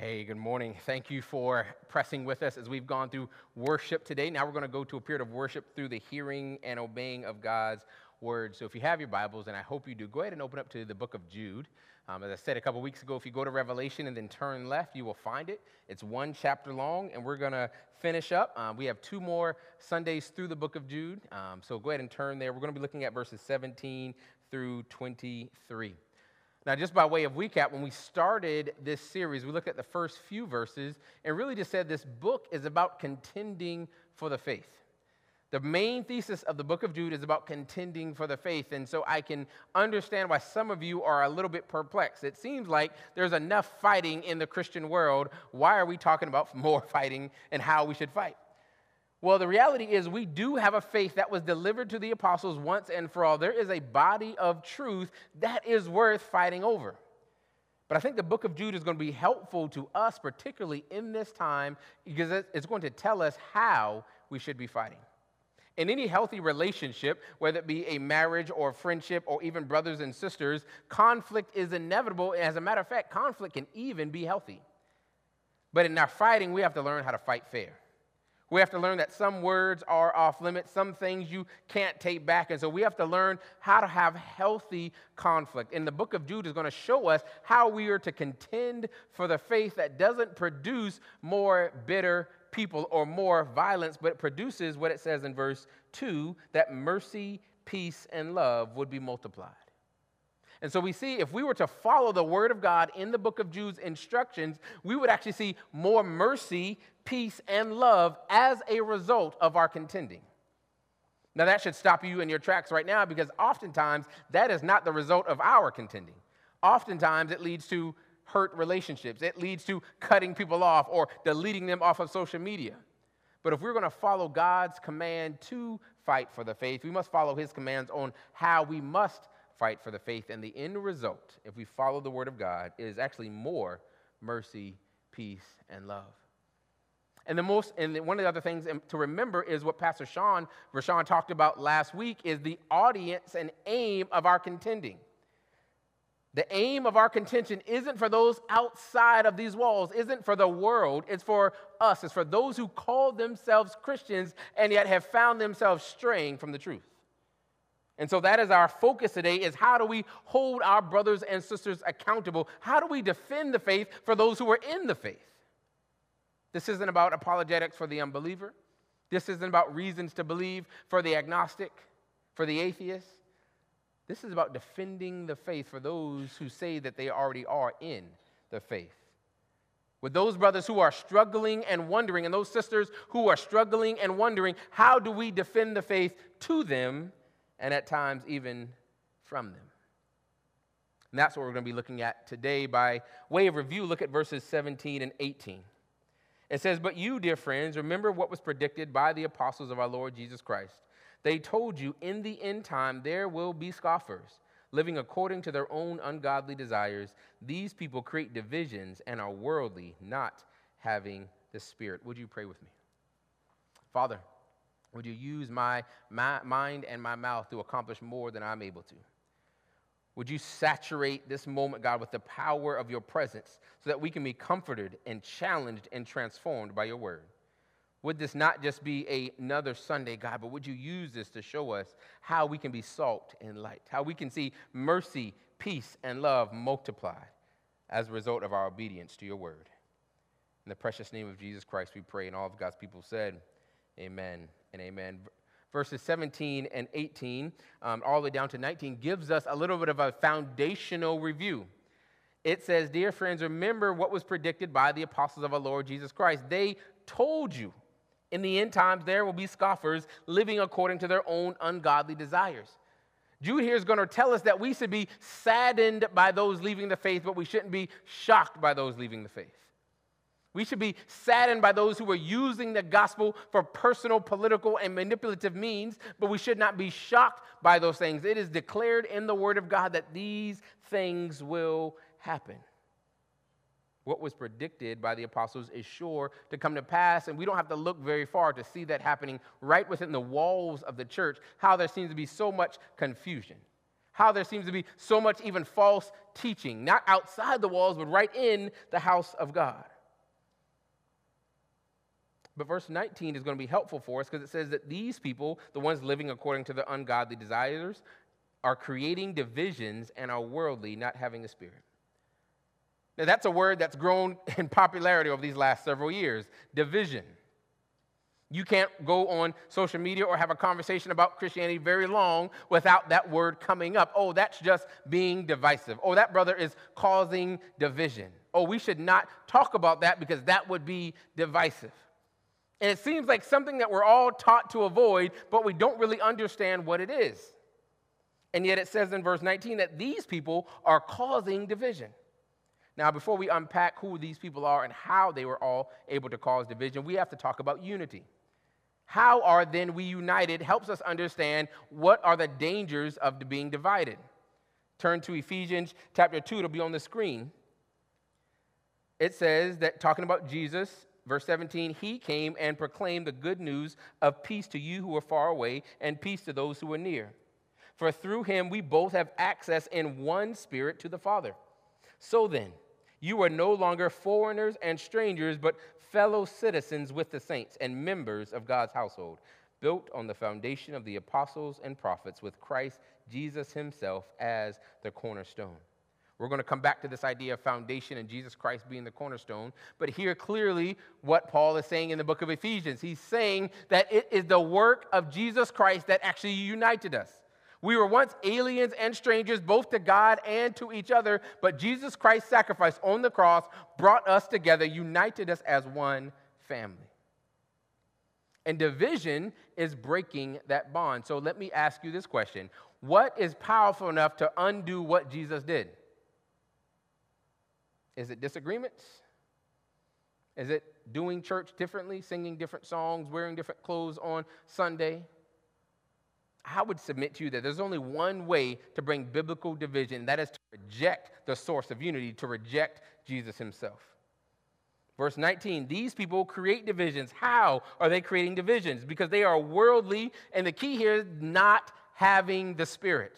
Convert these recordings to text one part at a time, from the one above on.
Hey, good morning. Thank you for pressing with us as we've gone through worship today. Now we're going to go to a period of worship through the hearing and obeying of God's word. So if you have your Bibles, and I hope you do, go ahead and open up to the book of Jude. Um, as I said a couple weeks ago, if you go to Revelation and then turn left, you will find it. It's one chapter long, and we're going to finish up. Um, we have two more Sundays through the book of Jude. Um, so go ahead and turn there. We're going to be looking at verses 17 through 23. Now, just by way of recap, when we started this series, we looked at the first few verses and really just said this book is about contending for the faith. The main thesis of the book of Jude is about contending for the faith. And so I can understand why some of you are a little bit perplexed. It seems like there's enough fighting in the Christian world. Why are we talking about more fighting and how we should fight? Well, the reality is, we do have a faith that was delivered to the apostles once and for all. There is a body of truth that is worth fighting over. But I think the book of Jude is going to be helpful to us, particularly in this time, because it's going to tell us how we should be fighting. In any healthy relationship, whether it be a marriage or friendship or even brothers and sisters, conflict is inevitable. As a matter of fact, conflict can even be healthy. But in our fighting, we have to learn how to fight fair. We have to learn that some words are off limits, some things you can't take back. And so we have to learn how to have healthy conflict. And the book of Jude is going to show us how we are to contend for the faith that doesn't produce more bitter people or more violence, but it produces what it says in verse 2 that mercy, peace, and love would be multiplied. And so we see if we were to follow the word of God in the book of Jude's instructions, we would actually see more mercy, peace, and love as a result of our contending. Now, that should stop you in your tracks right now because oftentimes that is not the result of our contending. Oftentimes it leads to hurt relationships, it leads to cutting people off or deleting them off of social media. But if we're going to follow God's command to fight for the faith, we must follow his commands on how we must fight for the faith. And the end result, if we follow the word of God, is actually more mercy, peace, and love. And the most, and one of the other things to remember is what Pastor Sean, Rashawn talked about last week, is the audience and aim of our contending. The aim of our contention isn't for those outside of these walls, isn't for the world, it's for us. It's for those who call themselves Christians and yet have found themselves straying from the truth. And so that is our focus today is how do we hold our brothers and sisters accountable? How do we defend the faith for those who are in the faith? This isn't about apologetics for the unbeliever. This isn't about reasons to believe for the agnostic, for the atheist. This is about defending the faith for those who say that they already are in the faith. With those brothers who are struggling and wondering, and those sisters who are struggling and wondering, how do we defend the faith to them and at times even from them? And that's what we're going to be looking at today by way of review. Look at verses 17 and 18. It says, But you, dear friends, remember what was predicted by the apostles of our Lord Jesus Christ. They told you in the end time there will be scoffers, living according to their own ungodly desires. These people create divisions and are worldly, not having the Spirit. Would you pray with me? Father, would you use my, my mind and my mouth to accomplish more than I'm able to? Would you saturate this moment, God, with the power of your presence so that we can be comforted and challenged and transformed by your word? Would this not just be another Sunday, God, but would you use this to show us how we can be salt and light, how we can see mercy, peace, and love multiply as a result of our obedience to your word? In the precious name of Jesus Christ, we pray, and all of God's people said, Amen and amen verses 17 and 18, um, all the way down to 19, gives us a little bit of a foundational review. It says, Dear friends, remember what was predicted by the apostles of our Lord Jesus Christ. They told you in the end times there will be scoffers living according to their own ungodly desires. Jude here is going to tell us that we should be saddened by those leaving the faith, but we shouldn't be shocked by those leaving the faith. We should be saddened by those who are using the gospel for personal, political, and manipulative means, but we should not be shocked by those things. It is declared in the Word of God that these things will happen. What was predicted by the apostles is sure to come to pass, and we don't have to look very far to see that happening right within the walls of the church, how there seems to be so much confusion how there seems to be so much even false teaching, not outside the walls, but right in the house of God. But verse 19 is going to be helpful for us because it says that these people, the ones living according to their ungodly desires, are creating divisions and are worldly, not having the Spirit. Now, that's a word that's grown in popularity over these last several years division. You can't go on social media or have a conversation about Christianity very long without that word coming up. Oh, that's just being divisive. Oh, that brother is causing division. Oh, we should not talk about that because that would be divisive. And it seems like something that we're all taught to avoid, but we don't really understand what it is. And yet it says in verse 19 that these people are causing division. Now, before we unpack who these people are and how they were all able to cause division, we have to talk about unity. How are then we united helps us understand what are the dangers of being divided. Turn to Ephesians chapter 2, it'll be on the screen. It says that talking about Jesus, verse 17, he came and proclaimed the good news of peace to you who are far away and peace to those who are near. For through him we both have access in one spirit to the Father. So then, you are no longer foreigners and strangers, but fellow citizens with the saints and members of God's household, built on the foundation of the apostles and prophets, with Christ Jesus himself as the cornerstone. We're going to come back to this idea of foundation and Jesus Christ being the cornerstone. But here, clearly, what Paul is saying in the book of Ephesians, he's saying that it is the work of Jesus Christ that actually united us. We were once aliens and strangers, both to God and to each other, but Jesus Christ's sacrifice on the cross brought us together, united us as one family. And division is breaking that bond. So let me ask you this question What is powerful enough to undo what Jesus did? Is it disagreements? Is it doing church differently, singing different songs, wearing different clothes on Sunday? I would submit to you that there's only one way to bring biblical division, that is to reject the source of unity, to reject Jesus himself. Verse 19, these people create divisions. How are they creating divisions? Because they are worldly, and the key here is not having the Spirit.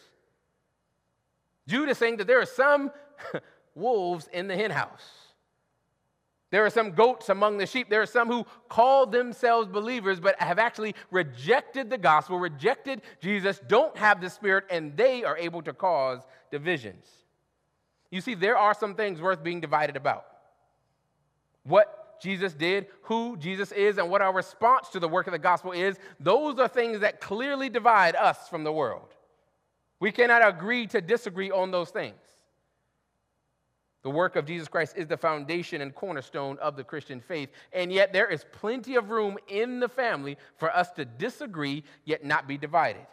Jude is saying that there are some wolves in the henhouse. There are some goats among the sheep. There are some who call themselves believers but have actually rejected the gospel, rejected Jesus, don't have the Spirit, and they are able to cause divisions. You see, there are some things worth being divided about. What Jesus did, who Jesus is, and what our response to the work of the gospel is, those are things that clearly divide us from the world. We cannot agree to disagree on those things. The work of Jesus Christ is the foundation and cornerstone of the Christian faith. And yet, there is plenty of room in the family for us to disagree, yet not be divided.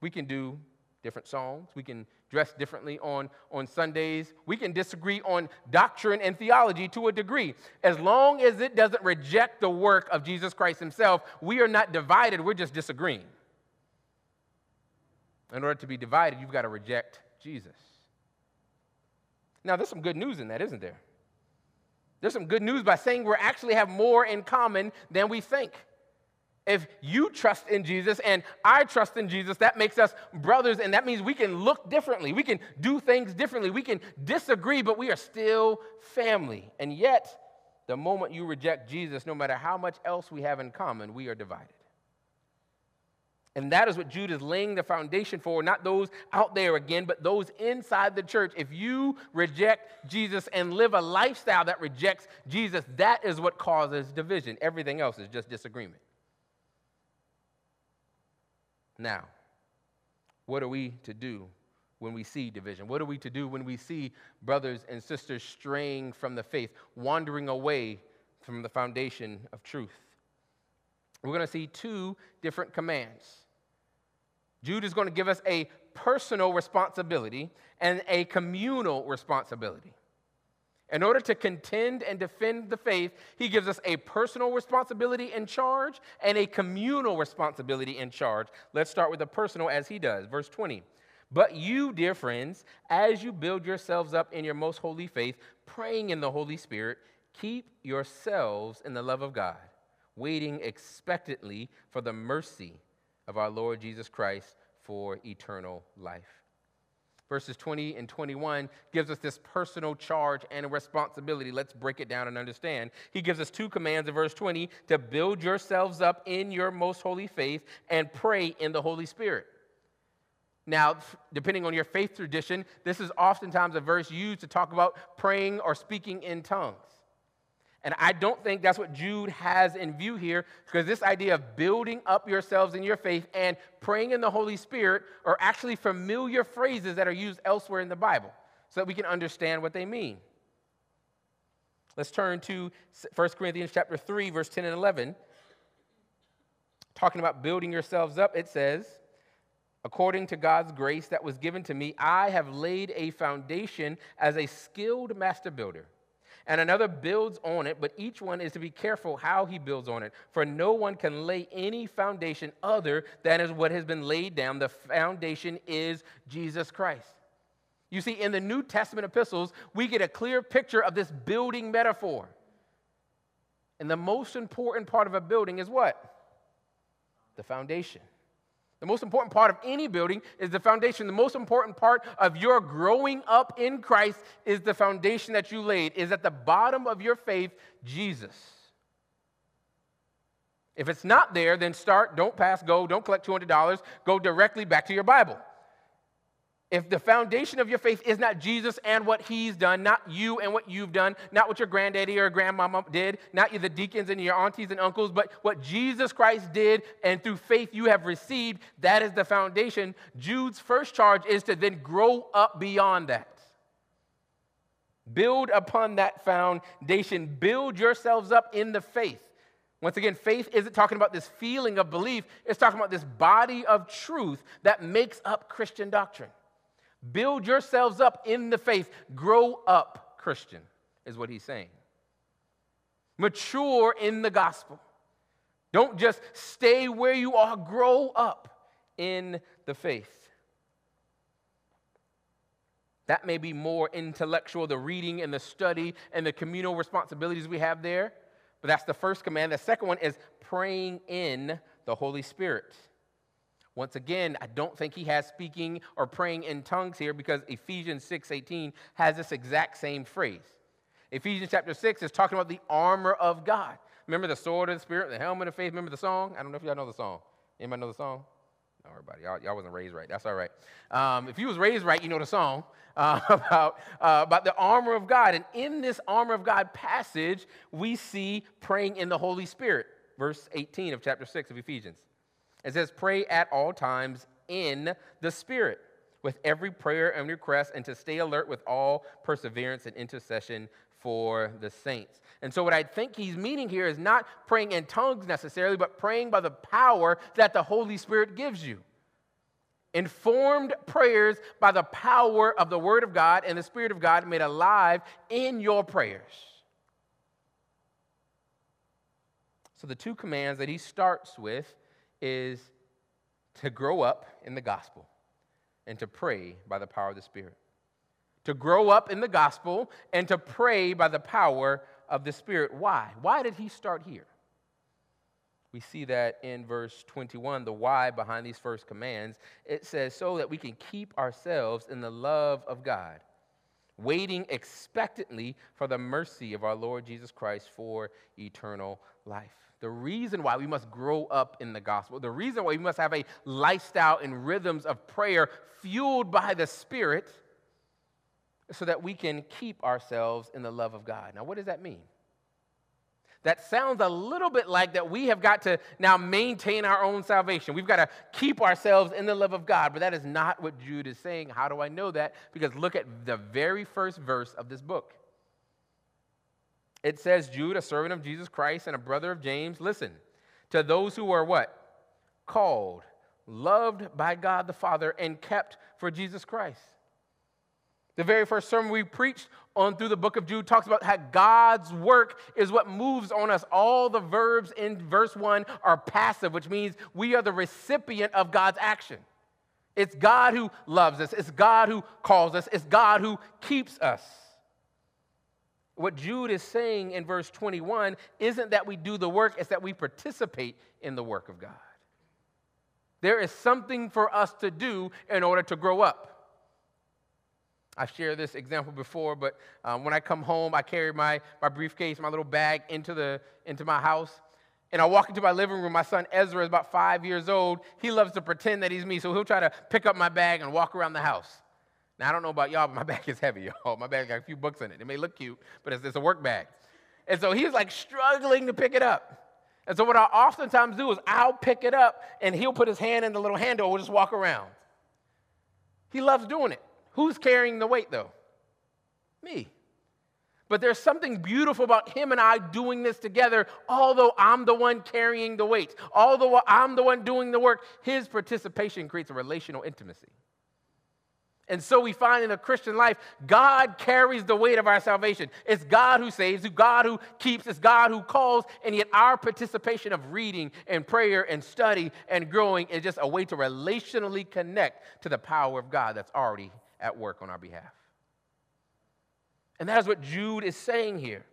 We can do different songs. We can dress differently on, on Sundays. We can disagree on doctrine and theology to a degree. As long as it doesn't reject the work of Jesus Christ himself, we are not divided, we're just disagreeing. In order to be divided, you've got to reject Jesus. Now, there's some good news in that, isn't there? There's some good news by saying we actually have more in common than we think. If you trust in Jesus and I trust in Jesus, that makes us brothers, and that means we can look differently. We can do things differently. We can disagree, but we are still family. And yet, the moment you reject Jesus, no matter how much else we have in common, we are divided. And that is what Jude is laying the foundation for, not those out there again, but those inside the church. If you reject Jesus and live a lifestyle that rejects Jesus, that is what causes division. Everything else is just disagreement. Now, what are we to do when we see division? What are we to do when we see brothers and sisters straying from the faith, wandering away from the foundation of truth? We're going to see two different commands Jude is going to give us a personal responsibility and a communal responsibility. In order to contend and defend the faith, he gives us a personal responsibility in charge and a communal responsibility in charge. Let's start with the personal as he does. Verse 20. But you, dear friends, as you build yourselves up in your most holy faith, praying in the Holy Spirit, keep yourselves in the love of God, waiting expectantly for the mercy of our Lord Jesus Christ for eternal life verses 20 and 21 gives us this personal charge and responsibility. Let's break it down and understand. He gives us two commands in verse 20 to build yourselves up in your most holy faith and pray in the Holy Spirit. Now, depending on your faith tradition, this is oftentimes a verse used to talk about praying or speaking in tongues. And I don't think that's what Jude has in view here, because this idea of building up yourselves in your faith and praying in the Holy Spirit are actually familiar phrases that are used elsewhere in the Bible so that we can understand what they mean. Let's turn to 1 Corinthians chapter 3, verse 10 and 11. Talking about building yourselves up, it says, According to God's grace that was given to me, I have laid a foundation as a skilled master builder and another builds on it, but each one is to be careful how he builds on it. For no one can lay any foundation other than is what has been laid down. The foundation is Jesus Christ. You see, in the New Testament epistles, we get a clear picture of this building metaphor. And the most important part of a building is what? The foundation. The most important part of any building is the foundation. The most important part of your growing up in Christ is the foundation that you laid, is at the bottom of your faith, Jesus. If it's not there, then start, don't pass, go, don't collect $200, go directly back to your Bible. If the foundation of your faith is not Jesus and what he's done, not you and what you've done, not what your granddaddy or grandmama did, not you, the deacons and your aunties and uncles, but what Jesus Christ did and through faith you have received, that is the foundation. Jude's first charge is to then grow up beyond that. Build upon that foundation, build yourselves up in the faith. Once again, faith isn't talking about this feeling of belief, it's talking about this body of truth that makes up Christian doctrine. Build yourselves up in the faith. Grow up, Christian, is what he's saying. Mature in the gospel. Don't just stay where you are, grow up in the faith. That may be more intellectual, the reading and the study and the communal responsibilities we have there. But that's the first command. The second one is praying in the Holy Spirit. Once again, I don't think he has speaking or praying in tongues here because Ephesians 6:18 has this exact same phrase. Ephesians chapter 6 is talking about the armor of God. Remember the sword of the Spirit, the helmet of faith. Remember the song? I don't know if y'all know the song. Anybody know the song? No, everybody. Y'all, y'all wasn't raised right. That's all right. Um, if you was raised right, you know the song uh, about, uh, about the armor of God. And in this armor of God passage, we see praying in the Holy Spirit. Verse 18 of chapter 6 of Ephesians. It says, Pray at all times in the Spirit, with every prayer and request, and to stay alert with all perseverance and intercession for the saints. And so, what I think he's meaning here is not praying in tongues necessarily, but praying by the power that the Holy Spirit gives you. Informed prayers by the power of the Word of God and the Spirit of God made alive in your prayers. So, the two commands that he starts with is to grow up in the gospel and to pray by the power of the Spirit. To grow up in the gospel and to pray by the power of the Spirit. Why? Why did he start here? We see that in verse 21, the why behind these first commands. It says, so that we can keep ourselves in the love of God, waiting expectantly for the mercy of our Lord Jesus Christ for eternal life the reason why we must grow up in the gospel, the reason why we must have a lifestyle and rhythms of prayer fueled by the Spirit, so that we can keep ourselves in the love of God. Now, what does that mean? That sounds a little bit like that we have got to now maintain our own salvation. We've got to keep ourselves in the love of God, but that is not what Jude is saying. How do I know that? Because look at the very first verse of this book. It says, Jude, a servant of Jesus Christ and a brother of James, listen, to those who are what? Called, loved by God the Father, and kept for Jesus Christ. The very first sermon we preached on through the book of Jude talks about how God's work is what moves on us. All the verbs in verse 1 are passive, which means we are the recipient of God's action. It's God who loves us, it's God who calls us, it's God who keeps us what Jude is saying in verse 21 isn't that we do the work, it's that we participate in the work of God. There is something for us to do in order to grow up. I've shared this example before, but um, when I come home, I carry my, my briefcase, my little bag into, the, into my house. And I walk into my living room. My son Ezra is about five years old. He loves to pretend that he's me, so he'll try to pick up my bag and walk around the house. Now, I don't know about y'all, but my bag is heavy, y'all. My bag got a few books in it. It may look cute, but it's, it's a work bag. And so he's like struggling to pick it up. And so what I oftentimes do is I'll pick it up and he'll put his hand in the little handle and we'll just walk around. He loves doing it. Who's carrying the weight though? Me. But there's something beautiful about him and I doing this together, although I'm the one carrying the weight. Although I'm the one doing the work, his participation creates a relational intimacy. And so we find in a Christian life, God carries the weight of our salvation. It's God who saves, it's God who keeps, it's God who calls, and yet our participation of reading and prayer and study and growing is just a way to relationally connect to the power of God that's already at work on our behalf. And that is what Jude is saying here.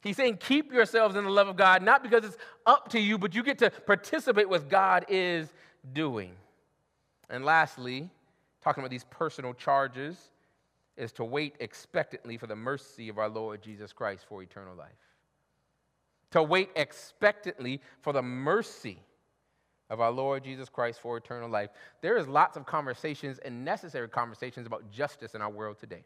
He's saying, keep yourselves in the love of God, not because it's up to you, but you get to participate what God is doing. And lastly, talking about these personal charges, is to wait expectantly for the mercy of our Lord Jesus Christ for eternal life. To wait expectantly for the mercy of our Lord Jesus Christ for eternal life. There is lots of conversations and necessary conversations about justice in our world today.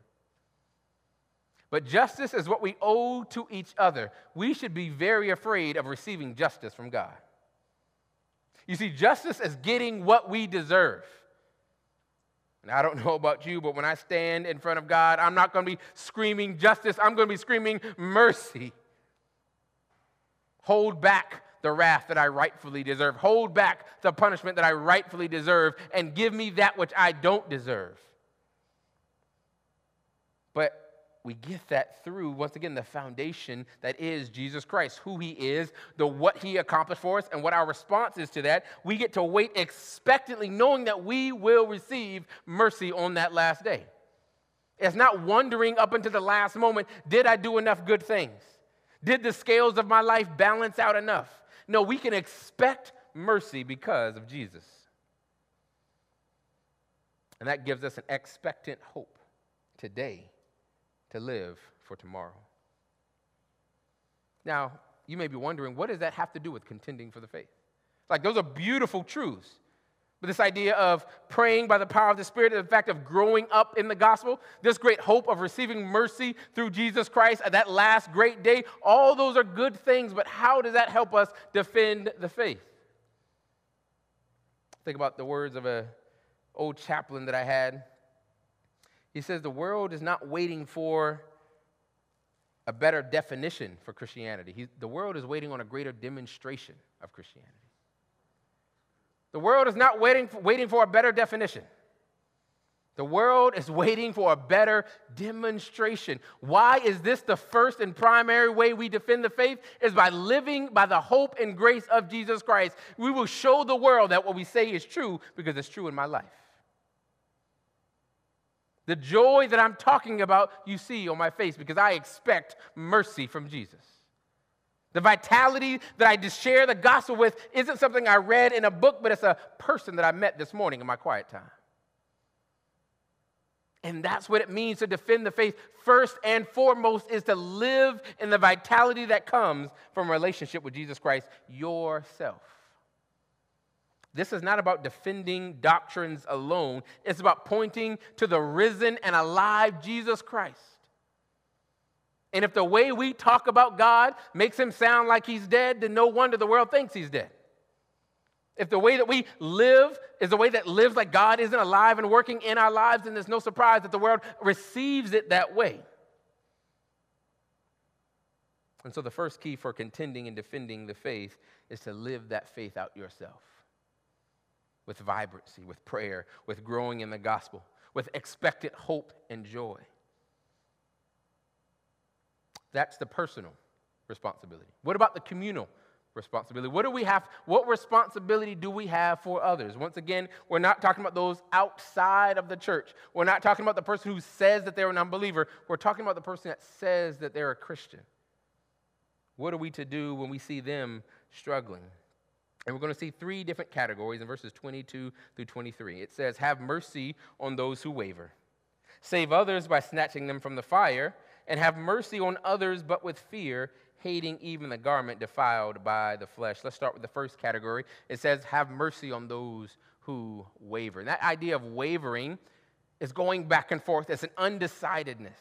But justice is what we owe to each other. We should be very afraid of receiving justice from God. You see, justice is getting what we deserve. And I don't know about you, but when I stand in front of God, I'm not going to be screaming justice, I'm going to be screaming mercy. Hold back the wrath that I rightfully deserve. Hold back the punishment that I rightfully deserve and give me that which I don't deserve. But we get that through, once again, the foundation that is Jesus Christ, who he is, the what he accomplished for us, and what our response is to that. We get to wait expectantly, knowing that we will receive mercy on that last day. It's not wondering up until the last moment, did I do enough good things? Did the scales of my life balance out enough? No, we can expect mercy because of Jesus. And that gives us an expectant hope today to live for tomorrow. Now, you may be wondering, what does that have to do with contending for the faith? Like, those are beautiful truths. But this idea of praying by the power of the Spirit, the fact of growing up in the gospel, this great hope of receiving mercy through Jesus Christ at that last great day, all those are good things, but how does that help us defend the faith? Think about the words of an old chaplain that I had he says the world is not waiting for a better definition for Christianity. He, the world is waiting on a greater demonstration of Christianity. The world is not waiting for, waiting for a better definition. The world is waiting for a better demonstration. Why is this the first and primary way we defend the faith? Is by living by the hope and grace of Jesus Christ. We will show the world that what we say is true because it's true in my life. The joy that I'm talking about, you see on my face because I expect mercy from Jesus. The vitality that I just share the gospel with isn't something I read in a book, but it's a person that I met this morning in my quiet time. And that's what it means to defend the faith. First and foremost is to live in the vitality that comes from relationship with Jesus Christ yourself. This is not about defending doctrines alone, it's about pointing to the risen and alive Jesus Christ. And if the way we talk about God makes him sound like he's dead, then no wonder the world thinks he's dead. If the way that we live is the way that lives like God isn't alive and working in our lives, then there's no surprise that the world receives it that way. And so, the first key for contending and defending the faith is to live that faith out yourself with vibrancy, with prayer, with growing in the gospel, with expectant hope and joy. That's the personal responsibility. What about the communal responsibility? What do we have? What responsibility do we have for others? Once again, we're not talking about those outside of the church. We're not talking about the person who says that they're an unbeliever. We're talking about the person that says that they're a Christian. What are we to do when we see them struggling? And we're going to see three different categories in verses 22 through 23. It says, Have mercy on those who waver, save others by snatching them from the fire, and have mercy on others, but with fear, hating even the garment defiled by the flesh. Let's start with the first category. It says, Have mercy on those who waver. And that idea of wavering is going back and forth, it's an undecidedness.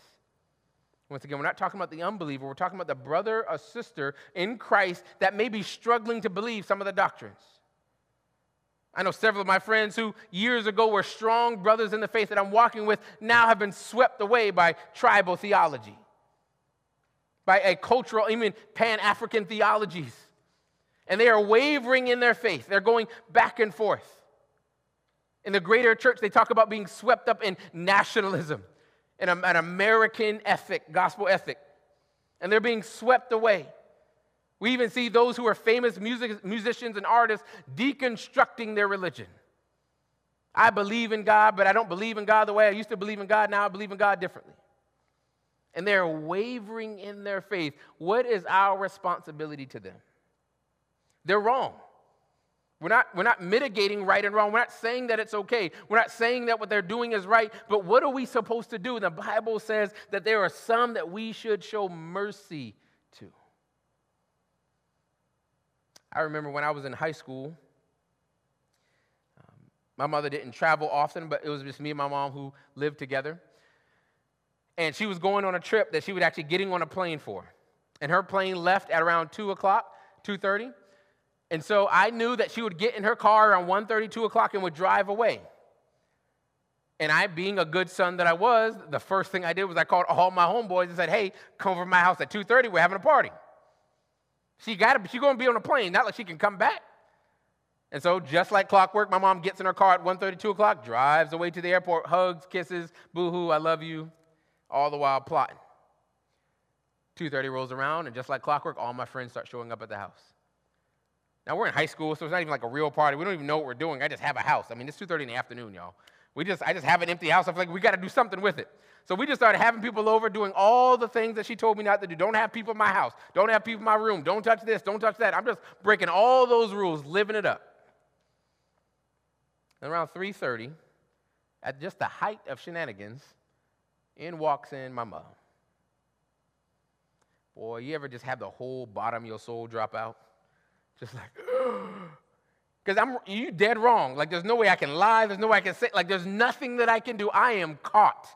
Once again, we're not talking about the unbeliever, we're talking about the brother or sister in Christ that may be struggling to believe some of the doctrines. I know several of my friends who years ago were strong brothers in the faith that I'm walking with now have been swept away by tribal theology, by a cultural, even pan African theologies. And they are wavering in their faith. They're going back and forth. In the greater church, they talk about being swept up in nationalism and an American ethic, gospel ethic. And they're being swept away. We even see those who are famous music, musicians and artists deconstructing their religion. I believe in God, but I don't believe in God the way I used to believe in God. Now I believe in God differently. And they're wavering in their faith. What is our responsibility to them? They're wrong. We're not, we're not mitigating right and wrong. We're not saying that it's okay. We're not saying that what they're doing is right. But what are we supposed to do? The Bible says that there are some that we should show mercy to. I remember when I was in high school, um, my mother didn't travel often, but it was just me and my mom who lived together. And she was going on a trip that she was actually getting on a plane for. And her plane left at around 2 o'clock, 2.30. And so I knew that she would get in her car around 1:30, 2 o'clock, and would drive away. And I, being a good son that I was, the first thing I did was I called all my homeboys and said, "Hey, come over to my house at 2:30. We're having a party." She got to, she's going to be on a plane, not like she can come back. And so, just like clockwork, my mom gets in her car at 1:30, 2 o'clock, drives away to the airport, hugs, kisses, boo-hoo, I love you, all the while plotting. 2:30 rolls around, and just like clockwork, all my friends start showing up at the house. Now we're in high school, so it's not even like a real party. We don't even know what we're doing. I just have a house. I mean, it's 2:30 in the afternoon, y'all. We just, I just have an empty house. I feel like we got to do something with it. So we just started having people over, doing all the things that she told me not to do. Don't have people in my house. Don't have people in my room. Don't touch this. Don't touch that. I'm just breaking all those rules, living it up. And around 3:30, at just the height of shenanigans, in walks in my mom. Boy, you ever just have the whole bottom of your soul drop out? Just like, because I'm you dead wrong. Like there's no way I can lie. There's no way I can say. Like there's nothing that I can do. I am caught.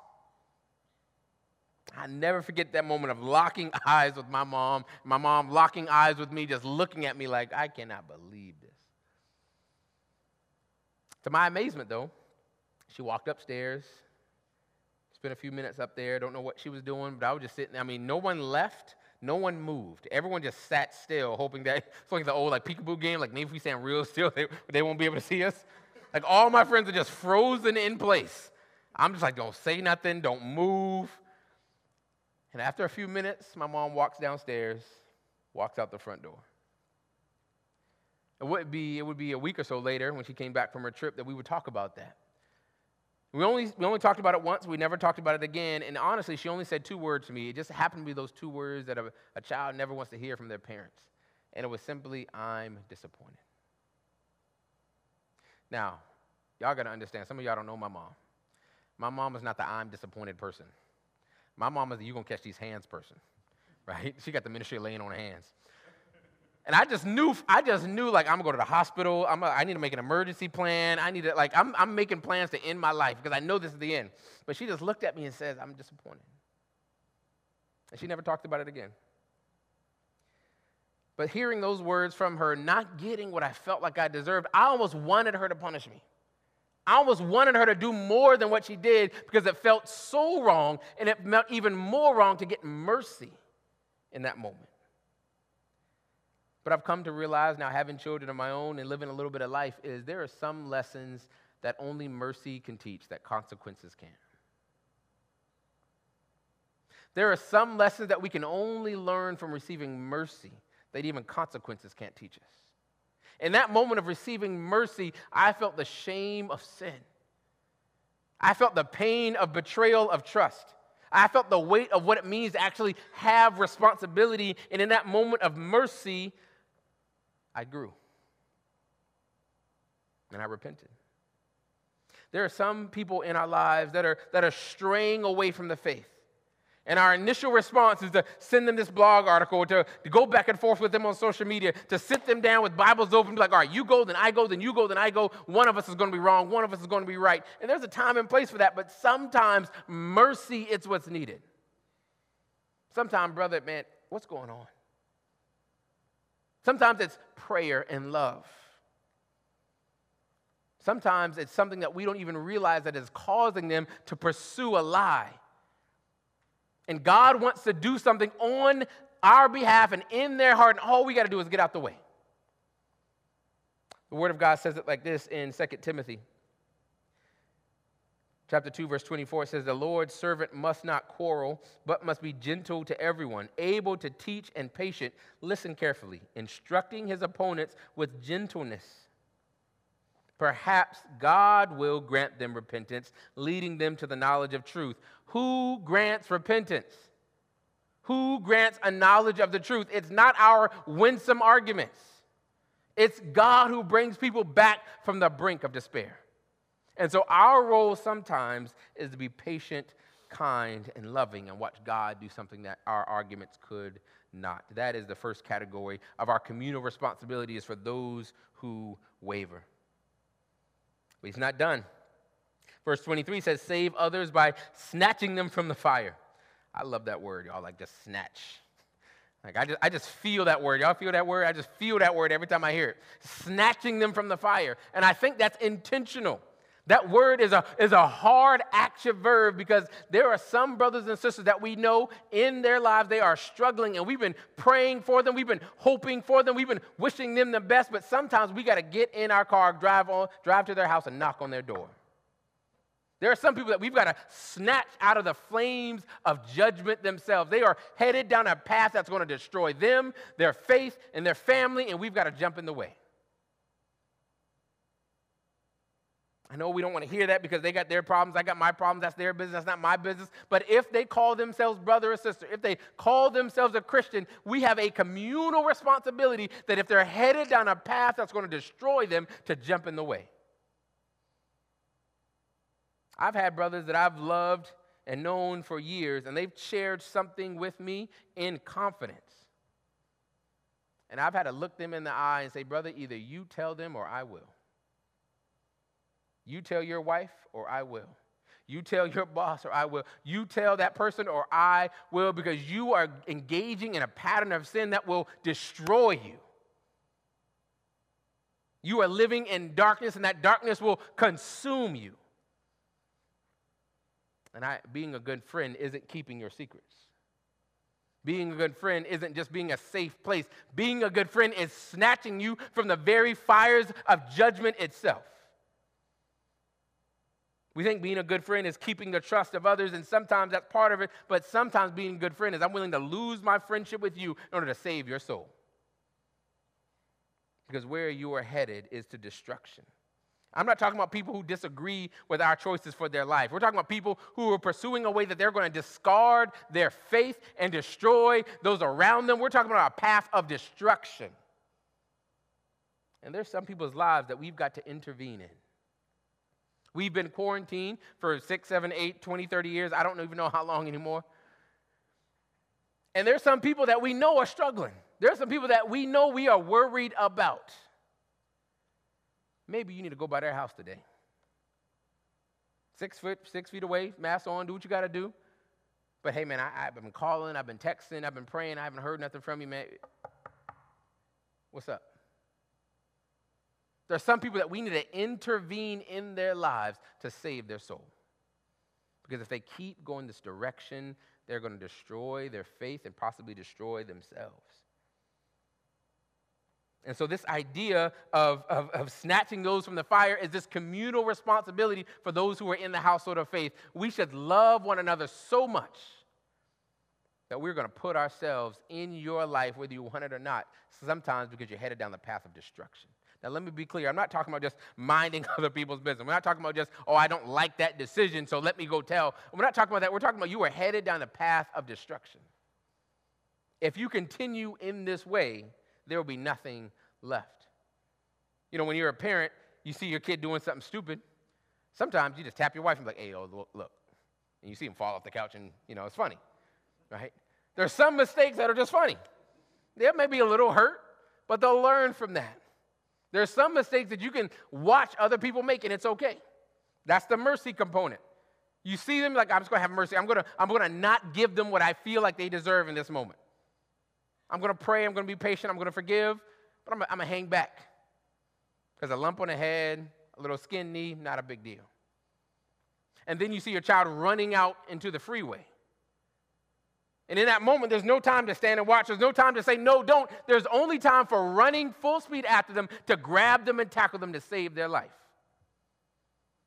I never forget that moment of locking eyes with my mom. My mom locking eyes with me, just looking at me like I cannot believe this. To my amazement, though, she walked upstairs, spent a few minutes up there. Don't know what she was doing, but I was just sitting. I mean, no one left. No one moved. Everyone just sat still, hoping that it's like the old like peekaboo game. Like maybe if we stand real still, they, they won't be able to see us. Like all my friends are just frozen in place. I'm just like, don't say nothing, don't move. And after a few minutes, my mom walks downstairs, walks out the front door. It would be, it would be a week or so later when she came back from her trip that we would talk about that. We only, we only talked about it once. We never talked about it again. And honestly, she only said two words to me. It just happened to be those two words that a, a child never wants to hear from their parents. And it was simply, I'm disappointed. Now, y'all got to understand, some of y'all don't know my mom. My mom is not the I'm disappointed person. My mom is the you going to catch these hands person, right? She got the ministry laying on her hands. And I just knew, I just knew like I'm gonna go to the hospital. I'm a, I need to make an emergency plan. I need to like I'm, I'm making plans to end my life because I know this is the end. But she just looked at me and says, "I'm disappointed," and she never talked about it again. But hearing those words from her, not getting what I felt like I deserved, I almost wanted her to punish me. I almost wanted her to do more than what she did because it felt so wrong, and it felt even more wrong to get mercy in that moment. But I've come to realize now, having children of my own and living a little bit of life, is there are some lessons that only mercy can teach that consequences can't. There are some lessons that we can only learn from receiving mercy that even consequences can't teach us. In that moment of receiving mercy, I felt the shame of sin. I felt the pain of betrayal of trust. I felt the weight of what it means to actually have responsibility. And in that moment of mercy, I grew. And I repented. There are some people in our lives that are, that are straying away from the faith. And our initial response is to send them this blog article, to, to go back and forth with them on social media, to sit them down with Bibles open, be like, all right, you go, then I go, then you go, then I go. One of us is going to be wrong, one of us is going to be right. And there's a time and place for that, but sometimes mercy is what's needed. Sometimes, brother, man, what's going on? Sometimes it's prayer and love. Sometimes it's something that we don't even realize that is causing them to pursue a lie. And God wants to do something on our behalf and in their heart, and all we got to do is get out the way. The Word of God says it like this in 2 Timothy. Chapter 2, verse 24 says, The Lord's servant must not quarrel, but must be gentle to everyone, able to teach and patient. Listen carefully, instructing his opponents with gentleness Perhaps God will grant them repentance, leading them to the knowledge of truth. Who grants repentance? Who grants a knowledge of the truth? It's not our winsome arguments. It's God who brings people back from the brink of despair. And so our role sometimes is to be patient, kind, and loving and watch God do something that our arguments could not. That is the first category of our communal responsibility is for those who waver. But he's not done. Verse 23 says, Save others by snatching them from the fire. I love that word, y'all, like just snatch. Like I just, I just feel that word. Y'all feel that word? I just feel that word every time I hear it. Snatching them from the fire. And I think that's intentional. That word is a, is a hard action verb because there are some brothers and sisters that we know in their lives they are struggling and we've been praying for them, we've been hoping for them, we've been wishing them the best, but sometimes we got to get in our car, drive on, drive to their house and knock on their door. There are some people that we've got to snatch out of the flames of judgment themselves. They are headed down a path that's going to destroy them, their faith, and their family, and we've got to jump in the way. I know we don't want to hear that because they got their problems. I got my problems. That's their business. That's not my business. But if they call themselves brother or sister, if they call themselves a Christian, we have a communal responsibility that if they're headed down a path that's going to destroy them, to jump in the way. I've had brothers that I've loved and known for years, and they've shared something with me in confidence. And I've had to look them in the eye and say, Brother, either you tell them or I will. You tell your wife, or I will. You tell your boss, or I will. You tell that person, or I will, because you are engaging in a pattern of sin that will destroy you. You are living in darkness, and that darkness will consume you. And I, being a good friend isn't keeping your secrets. Being a good friend isn't just being a safe place. Being a good friend is snatching you from the very fires of judgment itself. We think being a good friend is keeping the trust of others, and sometimes that's part of it, but sometimes being a good friend is I'm willing to lose my friendship with you in order to save your soul. Because where you are headed is to destruction. I'm not talking about people who disagree with our choices for their life. We're talking about people who are pursuing a way that they're going to discard their faith and destroy those around them. We're talking about a path of destruction. And there's some people's lives that we've got to intervene in. We've been quarantined for six, seven, eight, 20, 30 years. I don't even know how long anymore. And there's some people that we know are struggling. There's some people that we know we are worried about. Maybe you need to go by their house today. Six foot, six feet away, mask on, do what you got to do. But hey, man, I, have been calling, I've been texting, I've been praying, I haven't heard nothing from you, man. What's up? There are some people that we need to intervene in their lives to save their soul. Because if they keep going this direction, they're going to destroy their faith and possibly destroy themselves. And so, this idea of, of, of, snatching those from the fire is this communal responsibility for those who are in the household of faith. We should love one another so much that we're going to put ourselves in your life, whether you want it or not, sometimes because you're headed down the path of destruction. Now, let me be clear. I'm not talking about just minding other people's business. We're not talking about just, oh, I don't like that decision, so let me go tell. We're not talking about that. We're talking about you are headed down the path of destruction. If you continue in this way, there will be nothing left. You know, when you're a parent, you see your kid doing something stupid, sometimes you just tap your wife and be like, hey, oh, look, look. And you see him fall off the couch and, you know, it's funny, right? There's some mistakes that are just funny. They may be a little hurt, but they'll learn from that. There's some mistakes that you can watch other people make and it's okay. That's the mercy component. You see them like, I'm just gonna have mercy. I'm gonna, I'm gonna not give them what I feel like they deserve in this moment. I'm gonna pray, I'm gonna be patient, I'm gonna forgive, but I'm, I'm gonna hang back. Because a lump on the head, a little skin knee, not a big deal. And then you see your child running out into the freeway. And in that moment, there's no time to stand and watch. There's no time to say, no, don't. There's only time for running full speed after them to grab them and tackle them to save their life.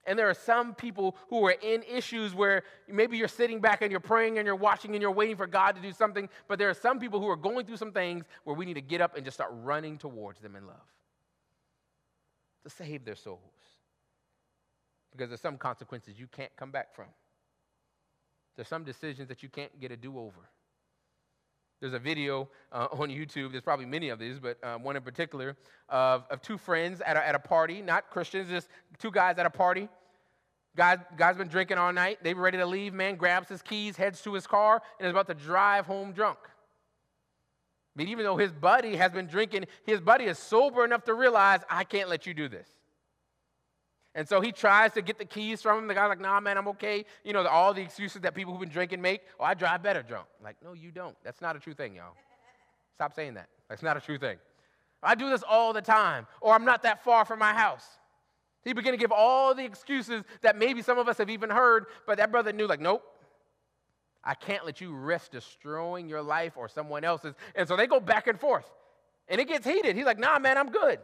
And there are some people who are in issues where maybe you're sitting back and you're praying and you're watching and you're waiting for God to do something, but there are some people who are going through some things where we need to get up and just start running towards them in love to save their souls. Because there's some consequences you can't come back from. There's some decisions that you can't get a do over. There's a video uh, on YouTube, there's probably many of these, but um, one in particular of, of two friends at a, at a party, not Christians, just two guys at a party. Guy, guy's been drinking all night. They were ready to leave. Man grabs his keys, heads to his car, and is about to drive home drunk. But even though his buddy has been drinking, his buddy is sober enough to realize, I can't let you do this. And so he tries to get the keys from him. The guy's like, nah, man, I'm okay. You know, all the excuses that people who've been drinking make. Oh, I drive better drunk. I'm like, no, you don't. That's not a true thing, y'all. Stop saying that. That's not a true thing. I do this all the time, or I'm not that far from my house. He began to give all the excuses that maybe some of us have even heard, but that brother knew, like, nope, I can't let you risk destroying your life or someone else's. And so they go back and forth. And it gets heated. He's like, nah, man, I'm good.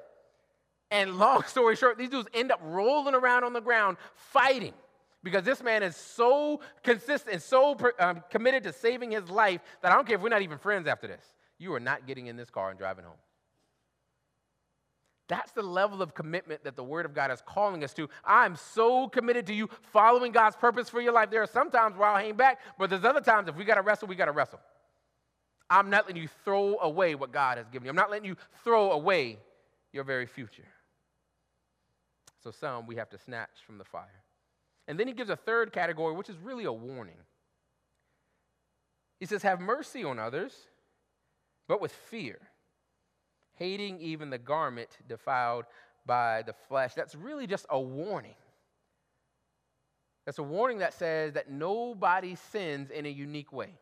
And long story short, these dudes end up rolling around on the ground fighting because this man is so consistent, so um, committed to saving his life that I don't care if we're not even friends after this. You are not getting in this car and driving home. That's the level of commitment that the Word of God is calling us to. I'm so committed to you following God's purpose for your life. There are some times where I'll hang back, but there's other times if we got to wrestle, we got to wrestle. I'm not letting you throw away what God has given you. I'm not letting you throw away your very future. So some we have to snatch from the fire. And then he gives a third category, which is really a warning. He says, Have mercy on others, but with fear, hating even the garment defiled by the flesh. That's really just a warning. That's a warning that says that nobody sins in a unique way.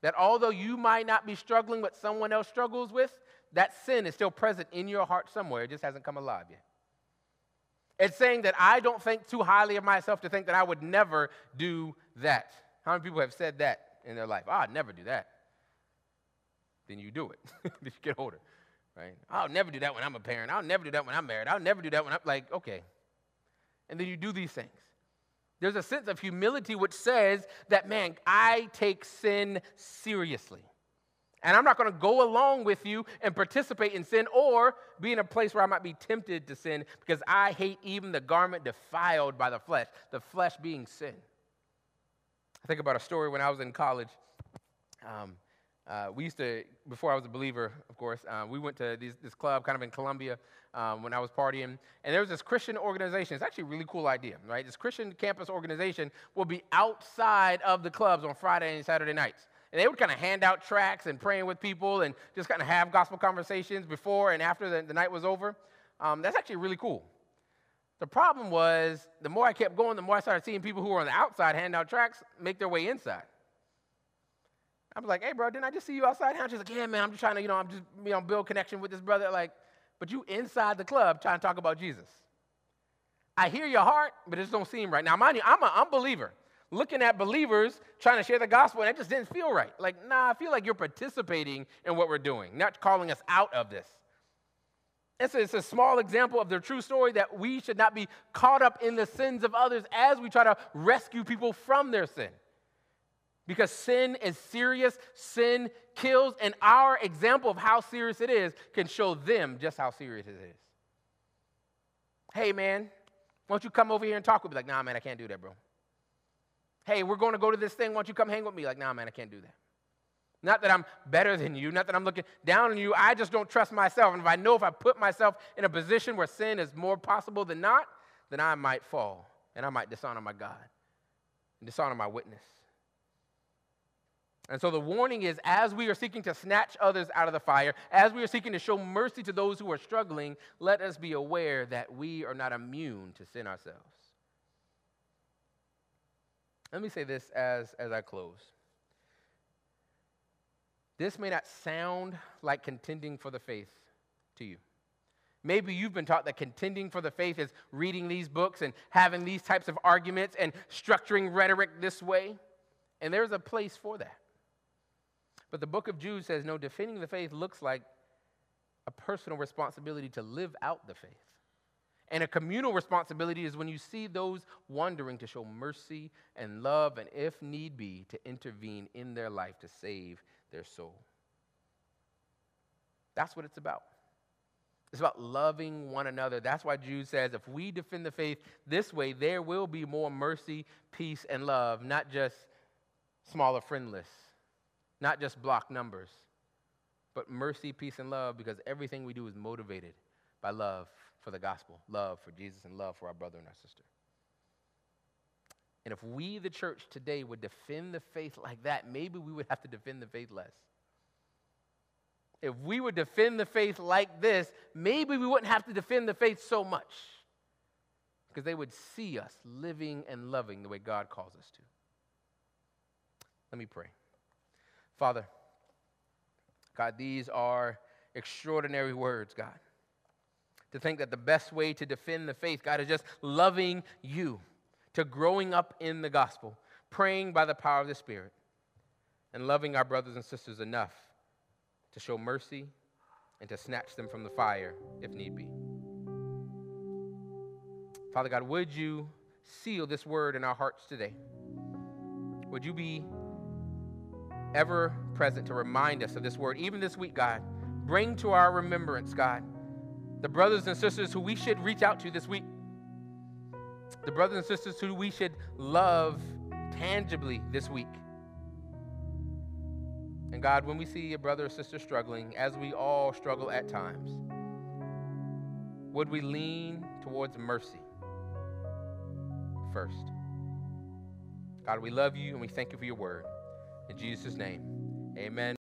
That although you might not be struggling what someone else struggles with, that sin is still present in your heart somewhere. It just hasn't come alive yet. It's saying that I don't think too highly of myself to think that I would never do that. How many people have said that in their life? Oh, I'd never do that. Then you do it if you get older, right? I'll never do that when I'm a parent. I'll never do that when I'm married. I'll never do that when I'm like, okay. And then you do these things. There's a sense of humility which says that, man, I take sin seriously. And I'm not going to go along with you and participate in sin or be in a place where I might be tempted to sin because I hate even the garment defiled by the flesh, the flesh being sin. I think about a story when I was in college. Um, uh, we used to, before I was a believer, of course, uh, we went to these, this club kind of in Columbia um, when I was partying. And there was this Christian organization. It's actually a really cool idea, right? This Christian campus organization will be outside of the clubs on Friday and Saturday nights. And they would kind of hand out tracts and praying with people and just kind of have gospel conversations before and after the, the night was over. Um, that's actually really cool. The problem was, the more I kept going, the more I started seeing people who were on the outside hand out tracts make their way inside. I was like, hey, bro, didn't I just see you outside? And she's like, yeah, man, I'm just trying to, you know, I'm just, you know, build connection with this brother. Like, but you inside the club trying to talk about Jesus. I hear your heart, but it just don't seem right. Now, mind you, I'm an unbeliever looking at believers trying to share the gospel, and it just didn't feel right. Like, nah, I feel like you're participating in what we're doing, not calling us out of this. It's a, it's a small example of the true story that we should not be caught up in the sins of others as we try to rescue people from their sin. Because sin is serious, sin kills, and our example of how serious it is can show them just how serious it is. Hey, man, why don't you come over here and talk with me? Like, nah, man, I can't do that, bro. Hey, we're going to go to this thing. Why don't you come hang with me? Like, nah, man, I can't do that. Not that I'm better than you, not that I'm looking down on you. I just don't trust myself. And if I know if I put myself in a position where sin is more possible than not, then I might fall and I might dishonor my God and dishonor my witness. And so the warning is as we are seeking to snatch others out of the fire, as we are seeking to show mercy to those who are struggling, let us be aware that we are not immune to sin ourselves. Let me say this as, as I close. This may not sound like contending for the faith to you. Maybe you've been taught that contending for the faith is reading these books and having these types of arguments and structuring rhetoric this way. And there's a place for that. But the book of Jude says, no, defending the faith looks like a personal responsibility to live out the faith. And a communal responsibility is when you see those wandering to show mercy and love, and if need be, to intervene in their life to save their soul. That's what it's about. It's about loving one another. That's why Jude says if we defend the faith this way, there will be more mercy, peace, and love, not just smaller friend lists, not just block numbers, but mercy, peace, and love because everything we do is motivated by love for the gospel, love for Jesus, and love for our brother and our sister. And if we, the church today, would defend the faith like that, maybe we would have to defend the faith less if we would defend the faith like this, maybe we wouldn't have to defend the faith so much because they would see us living and loving the way God calls us to. Let me pray. Father, God, these are extraordinary words, God. To think that the best way to defend the faith, God, is just loving you, to growing up in the gospel, praying by the power of the Spirit, and loving our brothers and sisters enough to show mercy, and to snatch them from the fire if need be. Father God, would you seal this word in our hearts today? Would you be ever present to remind us of this word, even this week, God? Bring to our remembrance, God, the brothers and sisters who we should reach out to this week, the brothers and sisters who we should love tangibly this week. And God, when we see a brother or sister struggling, as we all struggle at times, would we lean towards mercy first? God, we love you and we thank you for your word. In Jesus' name, amen.